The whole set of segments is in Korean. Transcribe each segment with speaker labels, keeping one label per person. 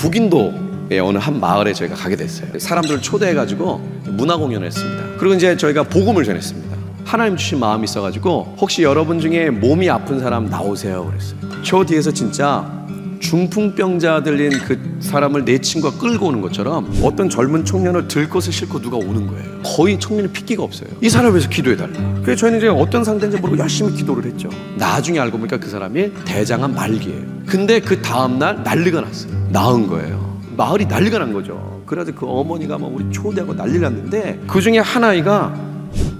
Speaker 1: 북인도의 어느 한 마을에 저희가 가게 됐어요. 사람들을 초대해가지고 문화 공연을 했습니다. 그리고 이제 저희가 복음을 전했습니다. 하나님 주신 마음이 있어가지고 혹시 여러분 중에 몸이 아픈 사람 나오세요 그랬어요. 저 뒤에서 진짜 중풍병자 들린 그 사람을 내 친구가 끌고 오는 것처럼 어떤 젊은 청년을 들 것을 싣고 누가 오는 거예요. 거의 청년이 핏기가 없어요. 이 사람을 위해서 기도해달라. 그래서 저희는 이제 어떤 상태인지 모르고 열심히 기도를 했죠. 나중에 알고 보니까 그 사람이 대장암 말기예요. 근데 그 다음날 난리가 났어요. 나은 거예요. 마을이 난리가 난 거죠. 그래서 그 어머니가 막 우리 초대하고 난리 났는데 그 중에 한 아이가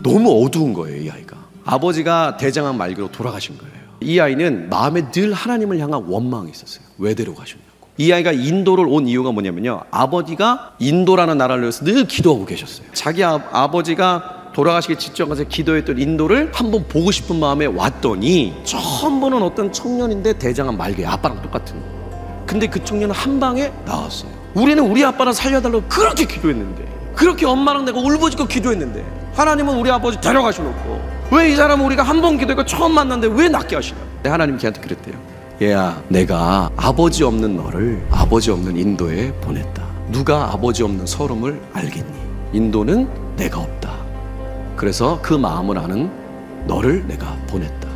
Speaker 1: 너무 어두운 거예요, 이 아이가. 아버지가 대장암 말기로 돌아가신 거예요. 이 아이는 마음에 늘 하나님을 향한 원망이 있었어요. 왜 데려가셨냐고. 이 아이가 인도를 온 이유가 뭐냐면요. 아버지가 인도라는 나라를 위해서 늘 기도하고 계셨어요. 자기 아, 아버지가 돌아가시기 직전까지 기도했던 인도를 한번 보고 싶은 마음에 왔더니 처음 보는 어떤 청년인데 대장암 말기 아빠랑 똑같은 근데 그 청년은 한 방에 나왔어요. 우리는 우리 아빠를 살려달라고 그렇게 기도했는데 그렇게 엄마랑 내가 울부짖고 기도했는데 하나님은 우리 아버지 데려가셔놓고 왜 이 사람은 우리가 한 번 기도했고 처음 만났는데 왜 낫게 하시냐 하나님 걔한테 그랬대요. 얘야 내가 아버지 없는 너를 아버지 없는 인도에 보냈다. 누가 아버지 없는 서름을 알겠니? 인도는 내가 없다. 그래서 그 마음을 아는 너를 내가 보냈다.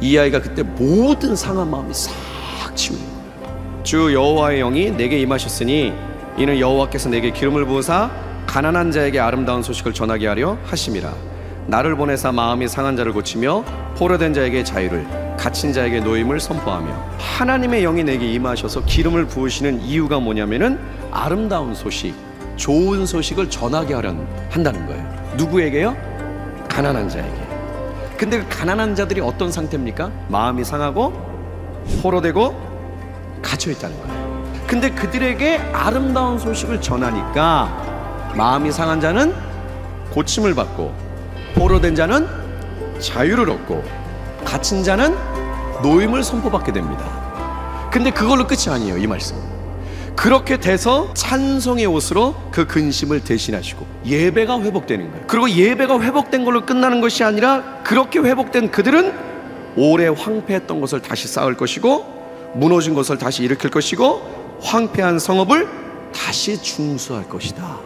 Speaker 1: 이 아이가 그때 모든 상한 마음이 싹 치우는 거예요. 주 여호와의 영이 내게 임하셨으니 이는 여호와께서 내게 기름을 부으사 가난한 자에게 아름다운 소식을 전하게 하려 하심이라 나를 보내사 마음이 상한 자를 고치며 포로된 자에게 자유를 갇힌 자에게 노임을 선포하며 하나님의 영이 내게 임하셔서 기름을 부으시는 이유가 뭐냐면은 아름다운 소식, 좋은 소식을 전하게 하려 한다는 거예요. 누구에게요? 가난한 자에게. 근데 그 가난한 자들이 어떤 상태입니까? 마음이 상하고 포로되고 갇혀 있다는 거예요. 근데 그들에게 아름다운 소식을 전하니까 마음이 상한 자는 고침을 받고 포로된 자는 자유를 얻고 갇힌 자는 노임을 선포받게 됩니다. 근데 그걸로 끝이 아니에요, 이 말씀. 그렇게 돼서 찬송의 옷으로 그 근심을 대신하시고 예배가 회복되는 거예요. 그리고 예배가 회복된 걸로 끝나는 것이 아니라 그렇게 회복된 그들은 오래 황폐했던 것을 다시 쌓을 것이고 무너진 것을 다시 일으킬 것이고 황폐한 성읍을 다시 중수할 것이다.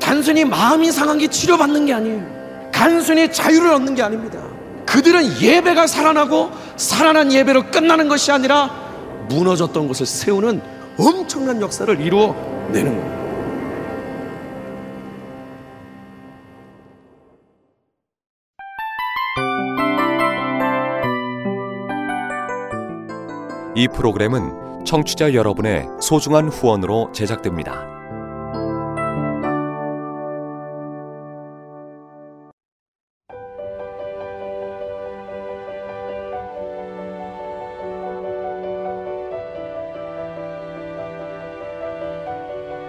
Speaker 1: 단순히 마음이 상한 게 치료받는 게 아니에요. 단순히 자유를 얻는 게 아닙니다. 그들은 예배가 살아나고 살아난 예배로 끝나는 것이 아니라 무너졌던 것을 세우는 엄청난 역사를 이루어내는 겁니다.
Speaker 2: 이 프로그램은 청취자 여러분의 소중한 후원으로 제작됩니다.